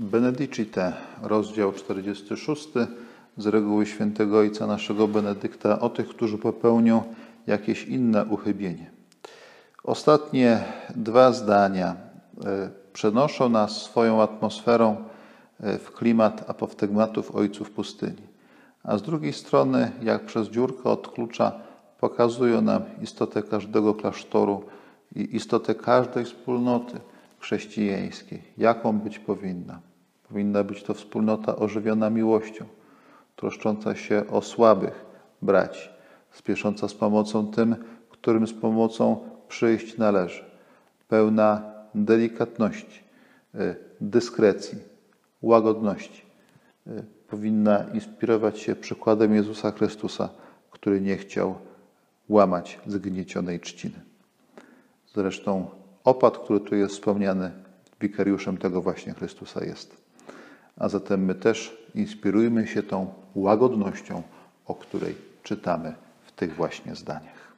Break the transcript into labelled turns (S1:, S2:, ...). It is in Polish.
S1: Benedicite, rozdział 46 z reguły świętego Ojca naszego Benedykta o tych, którzy popełnią jakieś inne uchybienie. Ostatnie dwa zdania e, przenoszą nas swoją atmosferą e, w klimat apoftegmatów ojców pustyni, a z drugiej strony, jak przez dziurkę od klucza, pokazują nam istotę każdego klasztoru i istotę każdej wspólnoty chrześcijańskiej, jaką być powinna. Powinna być to wspólnota ożywiona miłością, troszcząca się o słabych braci, spiesząca z pomocą tym, którym z pomocą przyjść należy, pełna delikatności, y, dyskrecji, łagodności. Y, powinna inspirować się przykładem Jezusa Chrystusa, który nie chciał łamać zgniecionej trzciny. Zresztą opad, który tu jest wspomniany, wikariuszem tego właśnie Chrystusa jest. A zatem my też inspirujmy się tą łagodnością, o której czytamy w tych właśnie zdaniach.